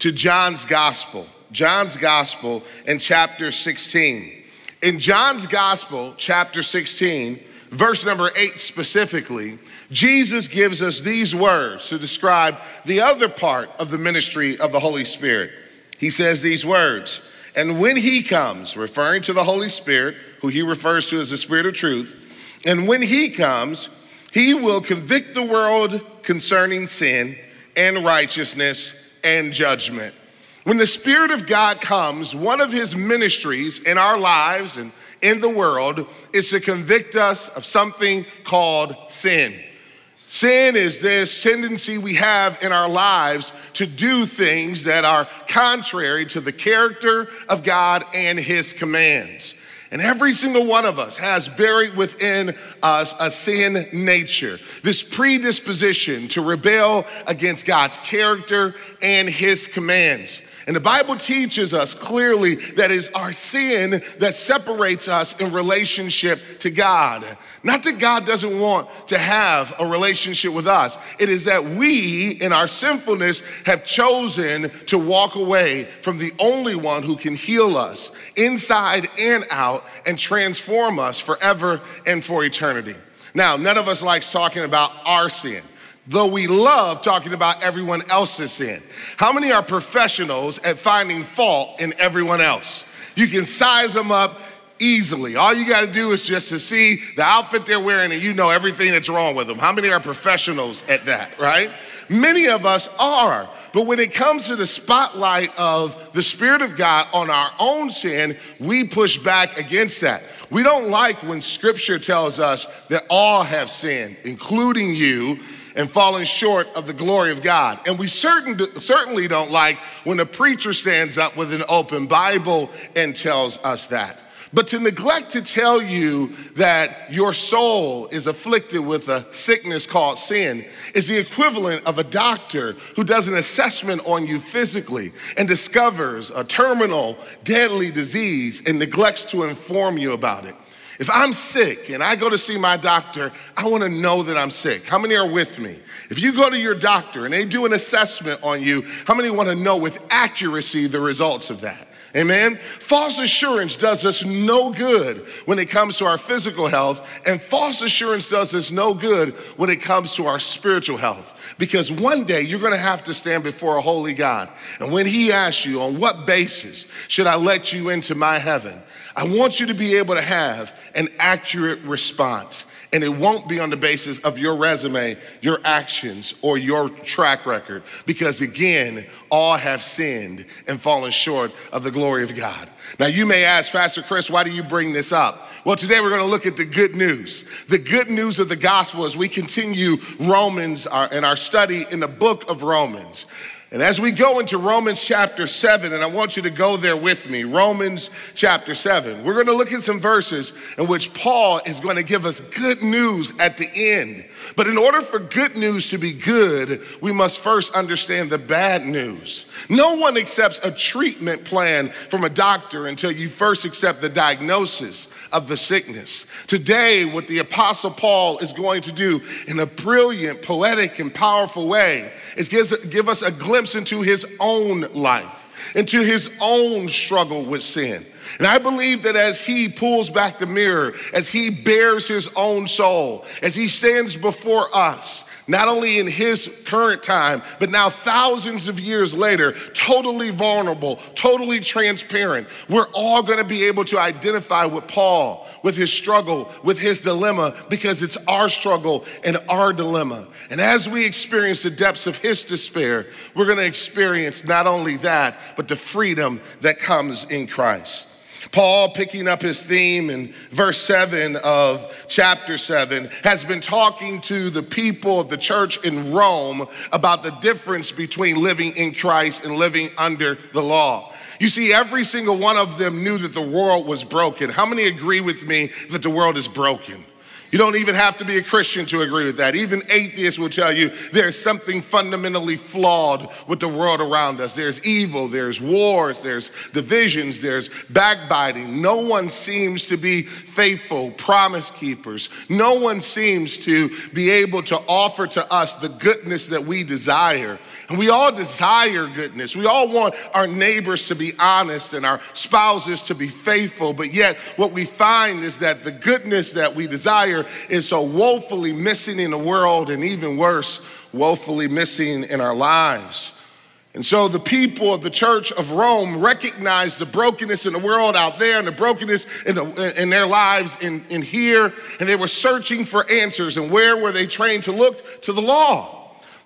to John's Gospel. John's Gospel in chapter 16. In John's Gospel, chapter 16, verse number 8 specifically, Jesus gives us these words to describe the other part of the ministry of the Holy Spirit. He says these words, and when he comes, referring to the Holy Spirit, who he refers to as the Spirit of truth, and when he comes, he will convict the world concerning sin and righteousness and judgment. When the Spirit of God comes, one of his ministries in our lives and in the world is to convict us of something called sin. Sin is this tendency we have in our lives to do things that are contrary to the character of God and his commands. And every single one of us has buried within us a sin nature, this predisposition to rebel against God's character and his commands. And the Bible teaches us clearly that it's our sin that separates us in relationship to God. Not that God doesn't want to have a relationship with us, it is that we, in our sinfulness, have chosen to walk away from the only one who can heal us inside and out and transform us forever and for eternity. Now, none of us likes talking about our sin though we love talking about everyone else's sin. How many are professionals at finding fault in everyone else? You can size them up easily. All you got to do is just to see the outfit they're wearing and you know everything that's wrong with them. How many are professionals at that, right? Many of us are. But when it comes to the spotlight of the Spirit of God on our own sin, we push back against that. We don't like when Scripture tells us that all have sinned, including you, and falling short of the glory of God. And we certain, certainly don't like when a preacher stands up with an open Bible and tells us that. But to neglect to tell you that your soul is afflicted with a sickness called sin is the equivalent of a doctor who does an assessment on you physically and discovers a terminal, deadly disease and neglects to inform you about it. If I'm sick and I go to see my doctor, I want to know that I'm sick. How many are with me? If you go to your doctor and they do an assessment on you, how many want to know with accuracy the results of that? Amen. False assurance does us no good when it comes to our physical health, and false assurance does us no good when it comes to our spiritual health. Because one day you're going to have to stand before a holy God. And when He asks you, on what basis should I let you into my heaven? I want you to be able to have an accurate response. And it won't be on the basis of your resume, your actions, or your track record. Because again, all have sinned and fallen short of the glory of God. Now, you may ask, Pastor Chris, why do you bring this up? Well, today we're going to look at the good news. The good news of the gospel as we continue Romans in our study in the book of Romans. And as we go into Romans chapter 7, and I want you to go there with me, Romans chapter 7, we're going to look at some verses in which Paul is going to give us good news at the end. But in order for good news to be good, we must first understand the bad news. No one accepts a treatment plan from a doctor until you first accept the diagnosis of the sickness. Today, what the Apostle Paul is going to do in a brilliant, poetic, and powerful way is give us a glimpse into his own life, into his own struggle with sin. And I believe that as he pulls back the mirror, as he bares his own soul, as he stands before us, not only in his current time, but now thousands of years later, totally vulnerable, totally transparent. We're all going to be able to identify with Paul, with his struggle, with his dilemma, because it's our struggle and our dilemma. And as we experience the depths of his despair, we're going to experience not only that, but the freedom that comes in Christ. Paul, picking up his theme in verse 7 of chapter 7, has been talking to the people of the church in Rome about the difference between living in Christ and living under the law. You see, every single one of them knew that the world was broken. How many agree with me that the world is broken? You don't even have to be a Christian to agree with that. Even atheists will tell you there's something fundamentally flawed with the world around us. There's evil, there's wars, there's divisions, there's backbiting. No one seems to be faithful promise keepers. No one seems to be able to offer to us the goodness that we desire. And we all desire goodness. We all want our neighbors to be honest and our spouses to be faithful. But yet, what we find is that the goodness that we desire is so woefully missing in the world, and even worse, woefully missing in our lives. And so the people of the church of Rome recognized the brokenness in the world out there and the brokenness in, the, in their lives in, in here, and they were searching for answers. And where were they trained to look? To the law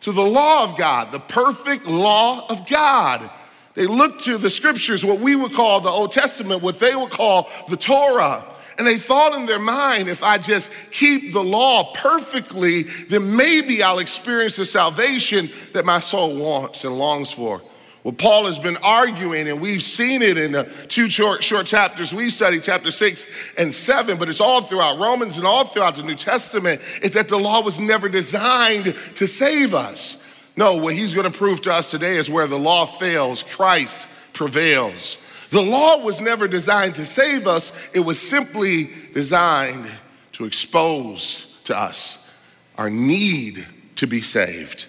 to the law of God, the perfect law of God. They looked to the scriptures, what we would call the Old Testament, what they would call the Torah. And they thought in their mind, if I just keep the law perfectly, then maybe I'll experience the salvation that my soul wants and longs for. Well, Paul has been arguing, and we've seen it in the two short, short chapters we studied, chapter six and seven, but it's all throughout Romans and all throughout the New Testament, is that the law was never designed to save us. No, what he's going to prove to us today is where the law fails, Christ prevails. The law was never designed to save us, it was simply designed to expose to us our need to be saved.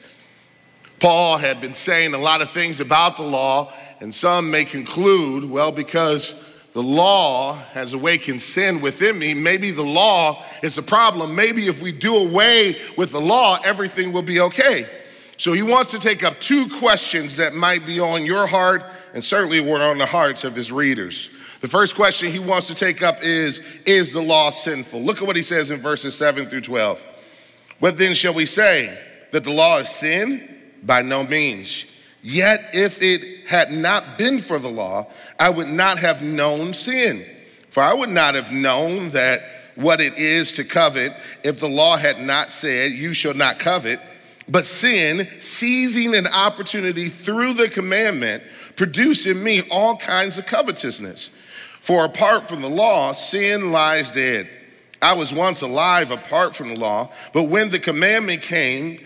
Paul had been saying a lot of things about the law, and some may conclude, well, because the law has awakened sin within me, maybe the law is a problem. Maybe if we do away with the law, everything will be okay. So he wants to take up two questions that might be on your heart and certainly were on the hearts of his readers. The first question he wants to take up is Is the law sinful? Look at what he says in verses 7 through 12. What then shall we say? That the law is sin? By no means. Yet, if it had not been for the law, I would not have known sin. For I would not have known that what it is to covet if the law had not said, You shall not covet. But sin, seizing an opportunity through the commandment, produced in me all kinds of covetousness. For apart from the law, sin lies dead. I was once alive apart from the law, but when the commandment came,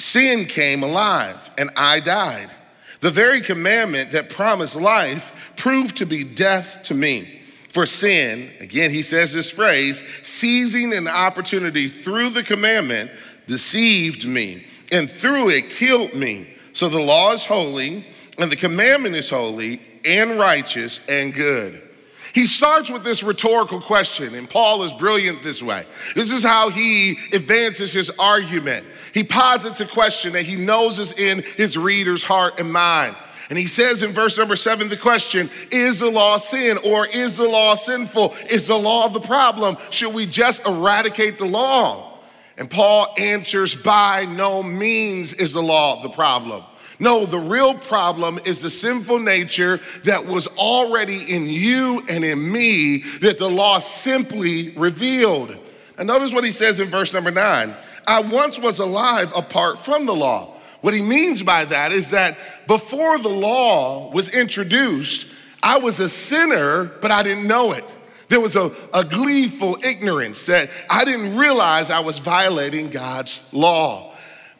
sin came alive and I died. The very commandment that promised life proved to be death to me. For sin, again, he says this phrase, seizing an opportunity through the commandment, deceived me, and through it killed me. So the law is holy, and the commandment is holy, and righteous, and good. He starts with this rhetorical question, and Paul is brilliant this way. This is how he advances his argument. He posits a question that he knows is in his reader's heart and mind. And he says in verse number seven the question Is the law sin or is the law sinful? Is the law the problem? Should we just eradicate the law? And Paul answers By no means is the law the problem. No, the real problem is the sinful nature that was already in you and in me that the law simply revealed. And notice what he says in verse number nine I once was alive apart from the law. What he means by that is that before the law was introduced, I was a sinner, but I didn't know it. There was a, a gleeful ignorance that I didn't realize I was violating God's law.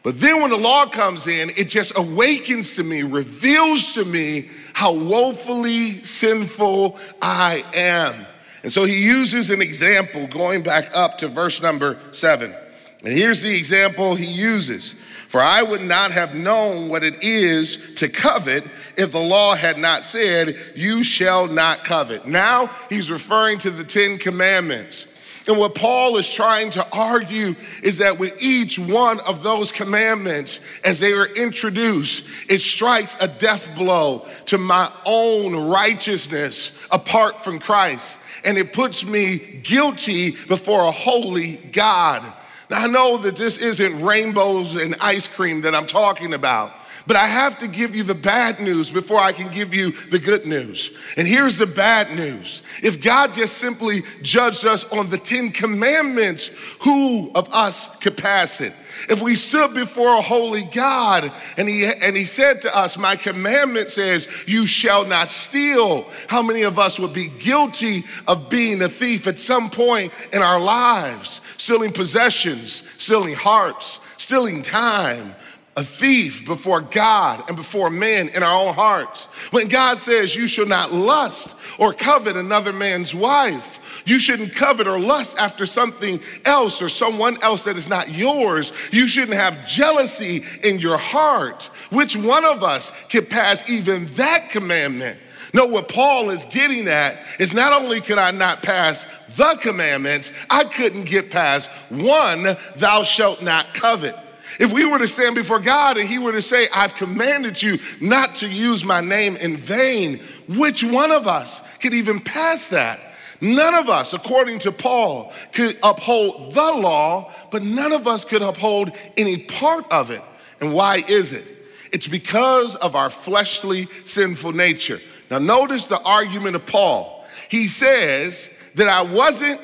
But then when the law comes in, it just awakens to me, reveals to me how woefully sinful I am. And so he uses an example going back up to verse number seven. And here's the example he uses For I would not have known what it is to covet if the law had not said, You shall not covet. Now he's referring to the Ten Commandments. And what Paul is trying to argue is that with each one of those commandments, as they are introduced, it strikes a death blow to my own righteousness apart from Christ. And it puts me guilty before a holy God. Now, I know that this isn't rainbows and ice cream that I'm talking about. But I have to give you the bad news before I can give you the good news. And here's the bad news. If God just simply judged us on the 10 commandments, who of us could pass it? If we stood before a holy God and he, and he said to us, My commandment says, You shall not steal, how many of us would be guilty of being a thief at some point in our lives? Stealing possessions, stealing hearts, stealing time, a thief before God and before men in our own hearts. When God says you shall not lust or covet another man's wife, you shouldn't covet or lust after something else or someone else that is not yours. You shouldn't have jealousy in your heart. Which one of us can pass even that commandment? No, what Paul is getting at is not only could I not pass the commandments, I couldn't get past one, thou shalt not covet. If we were to stand before God and He were to say, I've commanded you not to use my name in vain, which one of us could even pass that? None of us, according to Paul, could uphold the law, but none of us could uphold any part of it. And why is it? It's because of our fleshly, sinful nature. Now, notice the argument of Paul. He says that I wasn't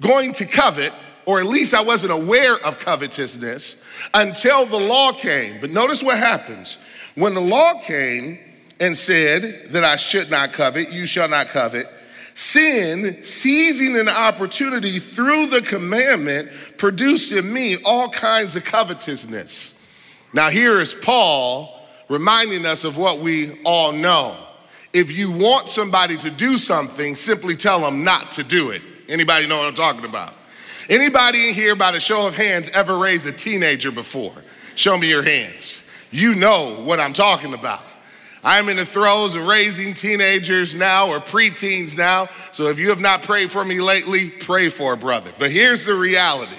going to covet, or at least I wasn't aware of covetousness until the law came. But notice what happens. When the law came and said that I should not covet, you shall not covet, sin, seizing an opportunity through the commandment, produced in me all kinds of covetousness. Now, here is Paul reminding us of what we all know. If you want somebody to do something, simply tell them not to do it. Anybody know what I'm talking about? Anybody in here, by the show of hands, ever raised a teenager before? Show me your hands. You know what I'm talking about. I'm in the throes of raising teenagers now or preteens now. So if you have not prayed for me lately, pray for a brother. But here's the reality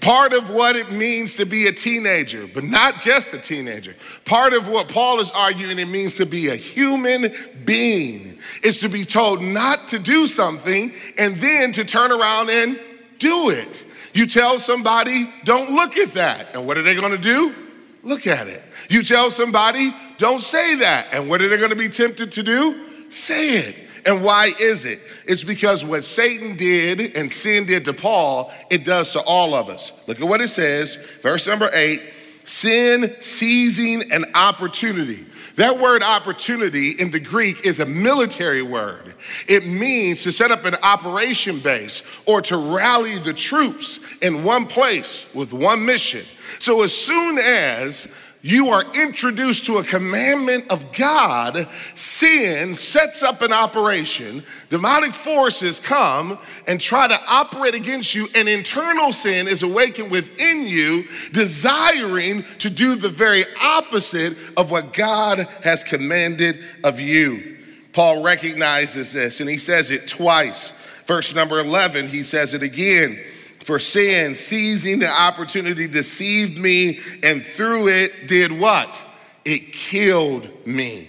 part of what it means to be a teenager, but not just a teenager, part of what Paul is arguing it means to be a human being is to be told not to do something and then to turn around and do it. You tell somebody, don't look at that. And what are they gonna do? Look at it. You tell somebody, don't say that. And what are they gonna be tempted to do? Say it. And why is it? It's because what Satan did and sin did to Paul, it does to all of us. Look at what it says, verse number eight sin seizing an opportunity. That word opportunity in the Greek is a military word. It means to set up an operation base or to rally the troops in one place with one mission. So as soon as you are introduced to a commandment of God, sin sets up an operation. Demonic forces come and try to operate against you, and internal sin is awakened within you, desiring to do the very opposite of what God has commanded of you. Paul recognizes this and he says it twice. Verse number 11, he says it again for sin, seizing the opportunity, deceived me, and through it did what? It killed me.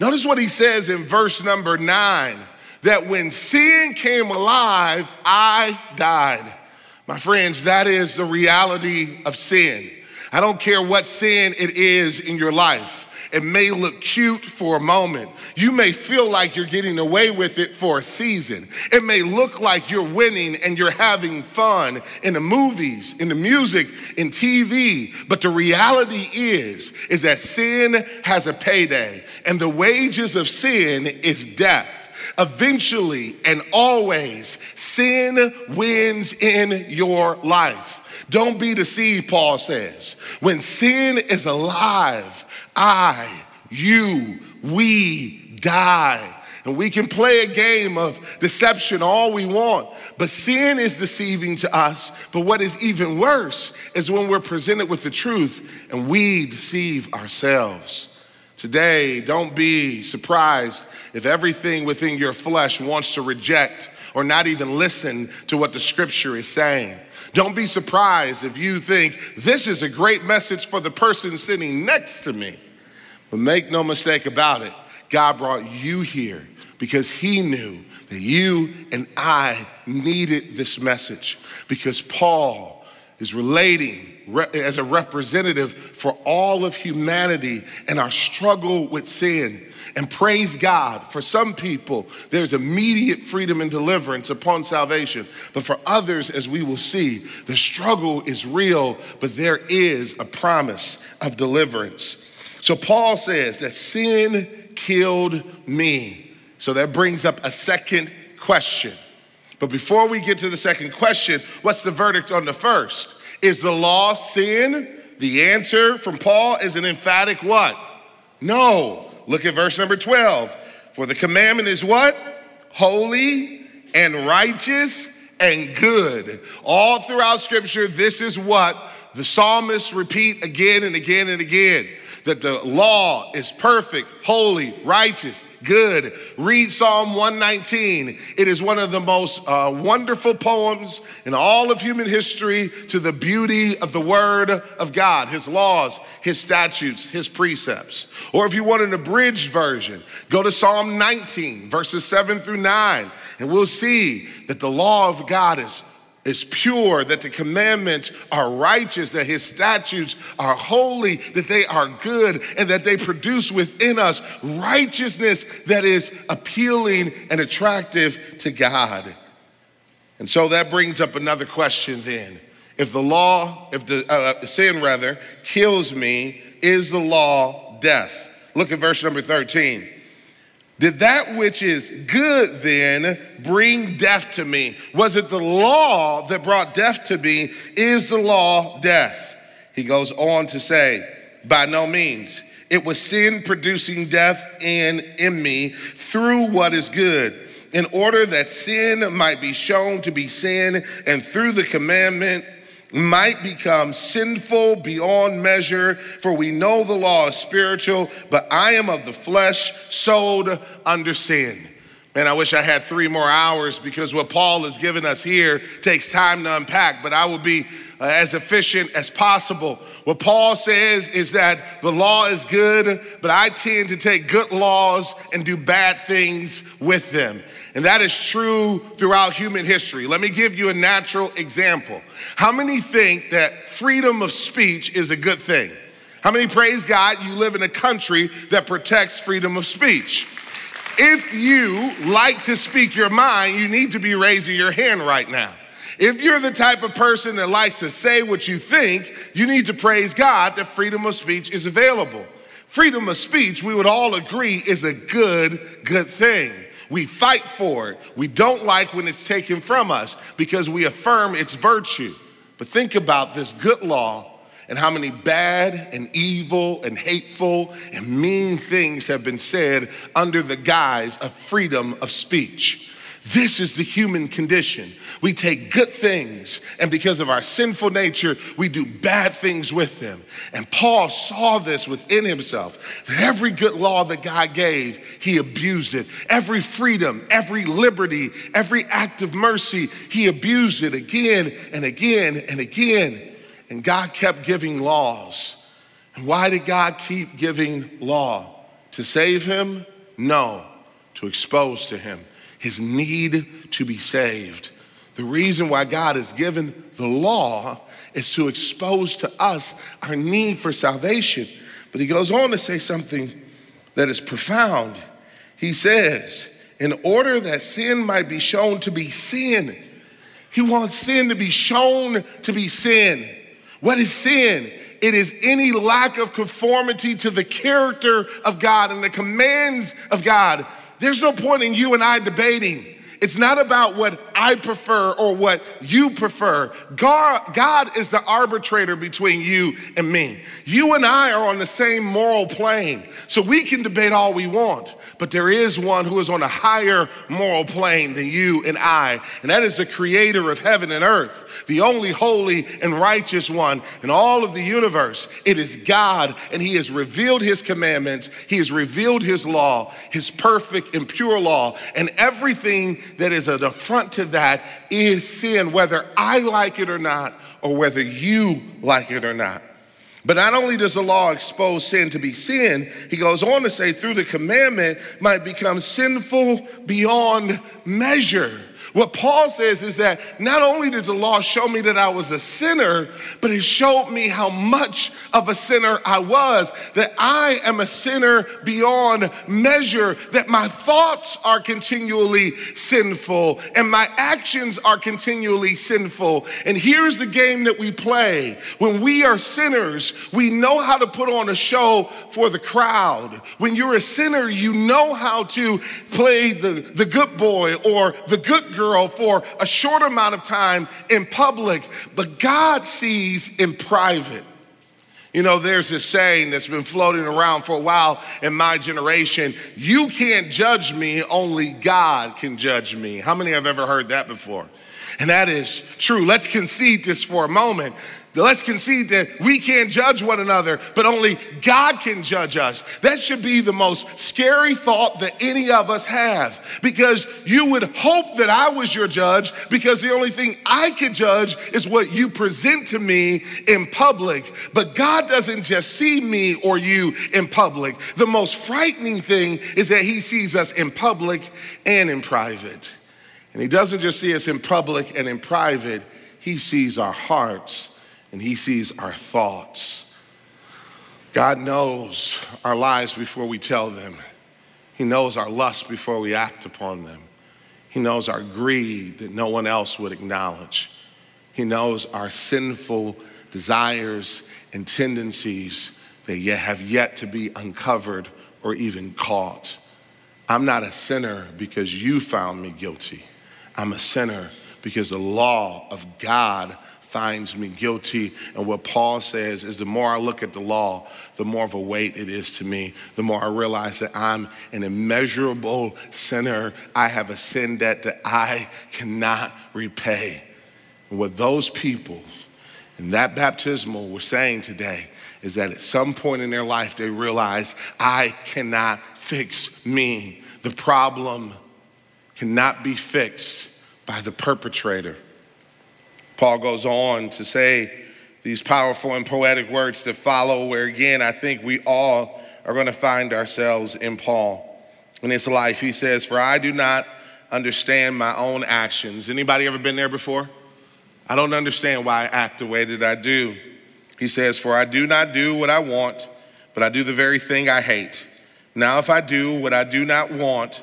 Notice what he says in verse number nine that when sin came alive, I died. My friends, that is the reality of sin. I don't care what sin it is in your life. It may look cute for a moment. You may feel like you're getting away with it for a season. It may look like you're winning and you're having fun in the movies, in the music, in TV. But the reality is, is that sin has a payday and the wages of sin is death eventually and always, sin wins in your life. Don't be deceived, Paul says. When sin is alive, I, you, we die. And we can play a game of deception all we want, but sin is deceiving to us. But what is even worse is when we're presented with the truth and we deceive ourselves. Today, don't be surprised if everything within your flesh wants to reject or not even listen to what the scripture is saying. Don't be surprised if you think this is a great message for the person sitting next to me. But make no mistake about it, God brought you here because He knew that you and I needed this message. Because Paul is relating as a representative for all of humanity and our struggle with sin. And praise God, for some people, there's immediate freedom and deliverance upon salvation. But for others, as we will see, the struggle is real, but there is a promise of deliverance. So Paul says that sin killed me. So that brings up a second question. But before we get to the second question, what's the verdict on the first? Is the law sin? The answer from Paul is an emphatic what? No. Look at verse number 12. For the commandment is what? Holy and righteous and good. All throughout scripture, this is what the psalmists repeat again and again and again that the law is perfect, holy, righteous, good. Read Psalm 119. It is one of the most uh, wonderful poems in all of human history to the beauty of the Word of God, His laws, His statutes, His precepts. Or if you want an abridged version, go to Psalm 19, verses 7 through 9, and we'll see that the law of God is is pure, that the commandments are righteous, that his statutes are holy, that they are good, and that they produce within us righteousness that is appealing and attractive to God. And so that brings up another question then. If the law, if the uh, sin rather, kills me, is the law death? Look at verse number 13. Did that which is good then bring death to me? Was it the law that brought death to me? Is the law death? He goes on to say, by no means. It was sin producing death in, in me through what is good, in order that sin might be shown to be sin, and through the commandment might become sinful beyond measure, for we know the law is spiritual, but I am of the flesh, sold under sin. Man, I wish I had three more hours because what Paul has given us here takes time to unpack, but I will be uh, as efficient as possible. What Paul says is that the law is good, but I tend to take good laws and do bad things with them. And that is true throughout human history. Let me give you a natural example. How many think that freedom of speech is a good thing? How many praise God you live in a country that protects freedom of speech? If you like to speak your mind, you need to be raising your hand right now. If you're the type of person that likes to say what you think, you need to praise God that freedom of speech is available. Freedom of speech, we would all agree, is a good, good thing. We fight for it. We don't like when it's taken from us because we affirm its virtue. But think about this good law and how many bad and evil and hateful and mean things have been said under the guise of freedom of speech. This is the human condition. We take good things, and because of our sinful nature, we do bad things with them. And Paul saw this within himself that every good law that God gave, he abused it. Every freedom, every liberty, every act of mercy, he abused it again and again and again. And God kept giving laws. And why did God keep giving law? To save him? No, to expose to him his need to be saved. The reason why God has given the law is to expose to us our need for salvation. But he goes on to say something that is profound. He says, in order that sin might be shown to be sin, he wants sin to be shown to be sin. What is sin? It is any lack of conformity to the character of God and the commands of God. There's no point in you and I debating. It's not about what I prefer or what you prefer. God, God is the arbitrator between you and me. You and I are on the same moral plane, so we can debate all we want. But there is one who is on a higher moral plane than you and I, and that is the creator of heaven and earth, the only holy and righteous one in all of the universe. It is God, and He has revealed His commandments, He has revealed His law, His perfect and pure law, and everything that is an affront to that is sin, whether I like it or not, or whether you like it or not. But not only does the law expose sin to be sin, he goes on to say, through the commandment might become sinful beyond measure. What Paul says is that not only did the law show me that I was a sinner, but it showed me how much of a sinner I was, that I am a sinner beyond measure, that my thoughts are continually sinful and my actions are continually sinful. And here's the game that we play when we are sinners, we know how to put on a show for the crowd. When you're a sinner, you know how to play the, the good boy or the good girl girl for a short amount of time in public, but God sees in private. You know, there's this saying that's been floating around for a while in my generation you can't judge me, only God can judge me. How many have ever heard that before? And that is true. Let's concede this for a moment Let's concede that we can't judge one another, but only God can judge us. That should be the most scary thought that any of us have because you would hope that I was your judge because the only thing I could judge is what you present to me in public. But God doesn't just see me or you in public. The most frightening thing is that He sees us in public and in private. And He doesn't just see us in public and in private, He sees our hearts and He sees our thoughts. God knows our lies before we tell them. He knows our lust before we act upon them. He knows our greed that no one else would acknowledge. He knows our sinful desires and tendencies that yet have yet to be uncovered or even caught. I'm not a sinner because you found me guilty. I'm a sinner because the law of God finds me guilty. And what Paul says is the more I look at the law, the more of a weight it is to me, the more I realize that I'm an immeasurable sinner. I have a sin debt that I cannot repay. And what those people in that baptismal were saying today is that at some point in their life, they realize I cannot fix me. The problem cannot be fixed by the perpetrator. Paul goes on to say these powerful and poetic words that follow, where again, I think we all are going to find ourselves in Paul. In his life, he says, For I do not understand my own actions. Anybody ever been there before? I don't understand why I act the way that I do. He says, For I do not do what I want, but I do the very thing I hate. Now, if I do what I do not want,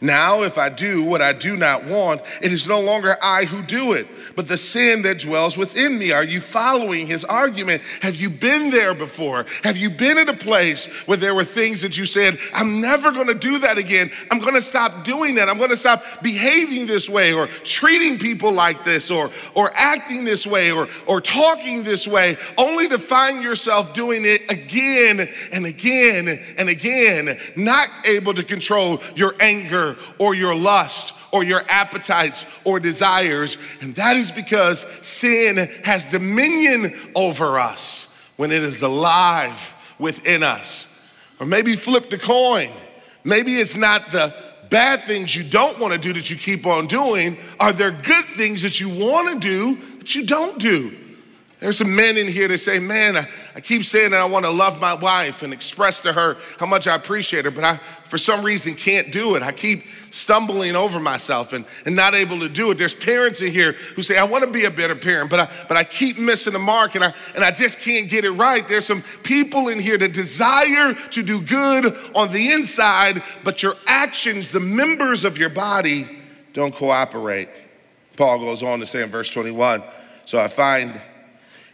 Now, if I do what I do not want, it is no longer I who do it, but the sin that dwells within me. Are you following his argument? Have you been there before? Have you been at a place where there were things that you said, I'm never going to do that again. I'm going to stop doing that. I'm going to stop behaving this way or treating people like this or, or acting this way or, or talking this way, only to find yourself doing it again and again and again, not able to control your anger or your lust or your appetites or desires. And that is because sin has dominion over us when it is alive within us. Or maybe flip the coin. Maybe it's not the bad things you don't want to do that you keep on doing. Are there good things that you want to do that you don't do? There's some men in here that say, Man, I, I keep saying that I want to love my wife and express to her how much I appreciate her, but I, for some reason, can't do it. I keep stumbling over myself and, and not able to do it. There's parents in here who say, I want to be a better parent, but I, but I keep missing the mark and I, and I just can't get it right. There's some people in here that desire to do good on the inside, but your actions, the members of your body, don't cooperate. Paul goes on to say in verse 21 So I find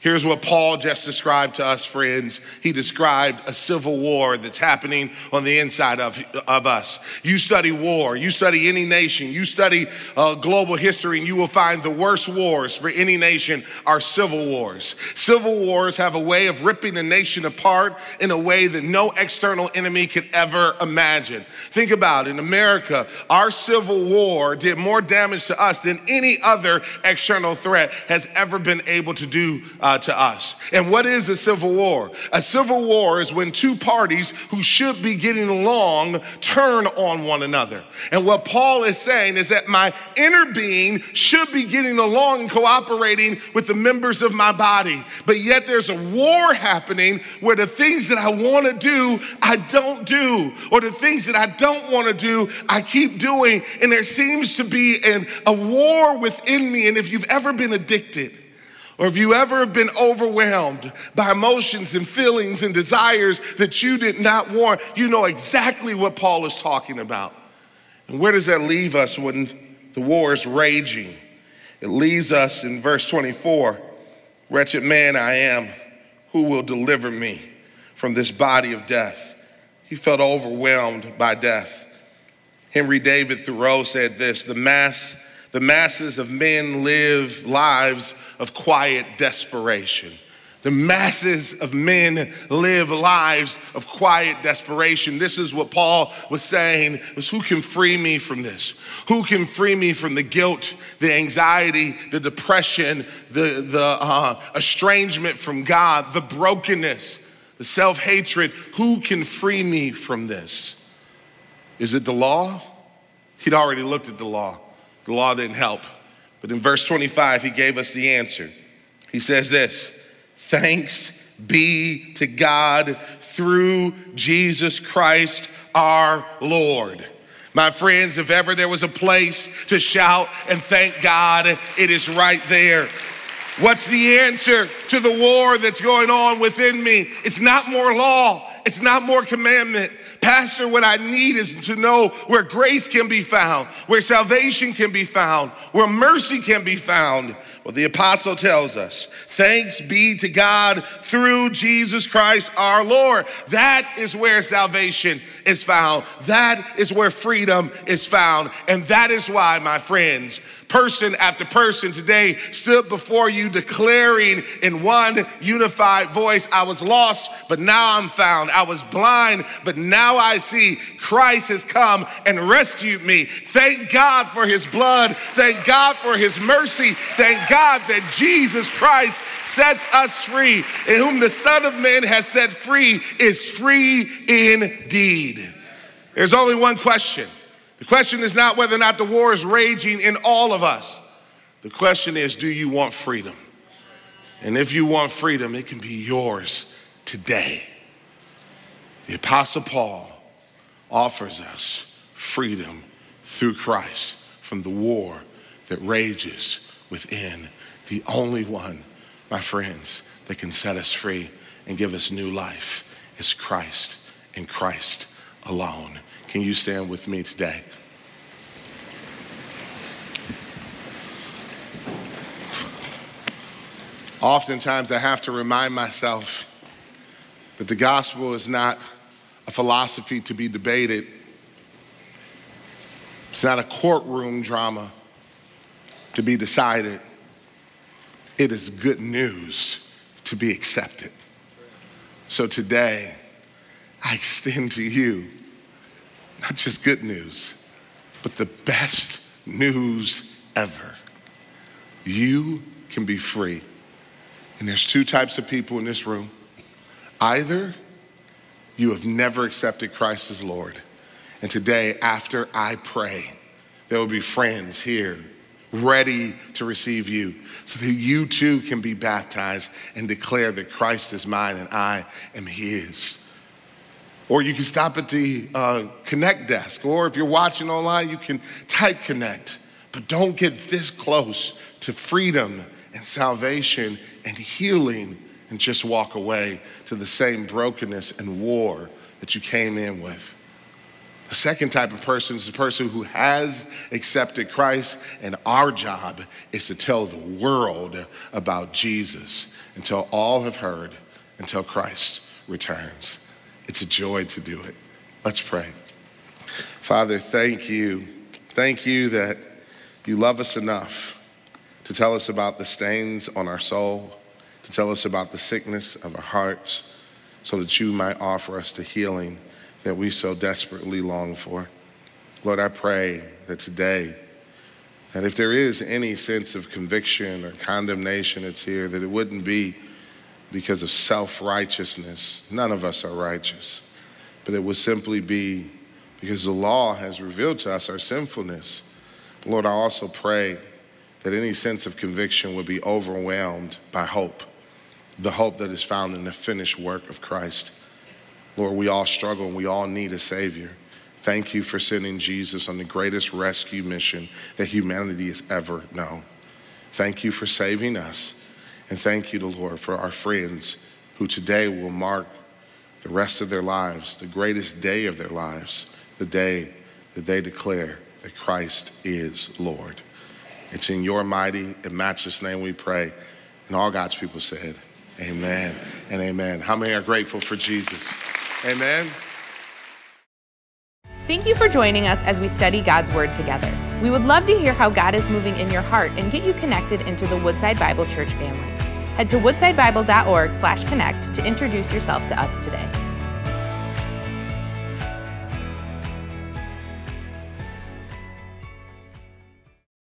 Here's what Paul just described to us, friends. He described a civil war that's happening on the inside of, of us. You study war, you study any nation, you study uh, global history, and you will find the worst wars for any nation are civil wars. Civil wars have a way of ripping a nation apart in a way that no external enemy could ever imagine. Think about it. In America, our civil war did more damage to us than any other external threat has ever been able to do. Uh, uh, to us. And what is a civil war? A civil war is when two parties who should be getting along turn on one another. And what Paul is saying is that my inner being should be getting along and cooperating with the members of my body. But yet there's a war happening where the things that I want to do, I don't do. Or the things that I don't want to do, I keep doing. And there seems to be an, a war within me. And if you've ever been addicted, or if you ever have been overwhelmed by emotions and feelings and desires that you did not want, you know exactly what Paul is talking about. And where does that leave us when the war is raging? It leaves us in verse 24 Wretched man I am, who will deliver me from this body of death? He felt overwhelmed by death. Henry David Thoreau said this The mass the masses of men live lives of quiet desperation. The masses of men live lives of quiet desperation. This is what Paul was saying was who can free me from this? Who can free me from the guilt, the anxiety, the depression, the, the uh, estrangement from God, the brokenness, the self-hatred? Who can free me from this? Is it the law? He'd already looked at the law. The law didn't help. But in verse 25, he gave us the answer. He says this Thanks be to God through Jesus Christ our Lord. My friends, if ever there was a place to shout and thank God, it is right there. What's the answer to the war that's going on within me? It's not more law, it's not more commandment. Pastor, what I need is to know where grace can be found, where salvation can be found, where mercy can be found. Well, the apostle tells us, thanks be to God through Jesus Christ our Lord. That is where salvation is found. That is where freedom is found. And that is why, my friends, person after person today stood before you declaring in one unified voice, I was lost, but now I'm found. I was blind, but now I see. Christ has come and rescued me. Thank God for his blood. Thank God for his mercy. Thank God that Jesus Christ sets us free. And whom the Son of Man has set free is free indeed. There's only one question question is not whether or not the war is raging in all of us. The question is, do you want freedom? And if you want freedom, it can be yours today. The Apostle Paul offers us freedom through Christ from the war that rages within. The only one, my friends, that can set us free and give us new life is Christ and Christ alone. Can you stand with me today? Oftentimes, I have to remind myself that the gospel is not a philosophy to be debated, it's not a courtroom drama to be decided. It is good news to be accepted. So today, I extend to you not just good news, but the best news ever. You can be free. And there's two types of people in this room. Either you have never accepted Christ as Lord, and today, after I pray, there will be friends here ready to receive you so that you too can be baptized and declare that Christ is mine and I am his. Or you can stop at the uh, Connect desk, or if you're watching online, you can type Connect. But don't get this close to freedom and salvation and healing and just walk away to the same brokenness and war that you came in with. The second type of person is the person who has accepted Christ, and our job is to tell the world about Jesus until all have heard, until Christ returns. It's a joy to do it. Let's pray. Father, thank you. Thank you that you love us enough to tell us about the stains on our soul, tell us about the sickness of our hearts, so that you might offer us the healing that we so desperately long for. Lord, I pray that today, that if there is any sense of conviction or condemnation that's here, that it wouldn't be because of self righteousness. None of us are righteous, but it would simply be because the law has revealed to us our sinfulness. Lord, I also pray that any sense of conviction would be overwhelmed by hope, the hope that is found in the finished work of Christ. Lord, we all struggle and we all need a Savior. Thank you for sending Jesus on the greatest rescue mission that humanity has ever known. Thank you for saving us. And thank you to Lord for our friends who today will mark the rest of their lives, the greatest day of their lives, the day that they declare that Christ is Lord. It's in your mighty and matchless name we pray. And all God's people said, Amen and amen. How many are grateful for Jesus? Amen. Thank you for joining us as we study God's Word together. We would love to hear how God is moving in your heart and get you connected into the Woodside Bible Church family. Head to woodsidebible.org/connect to introduce yourself to us today.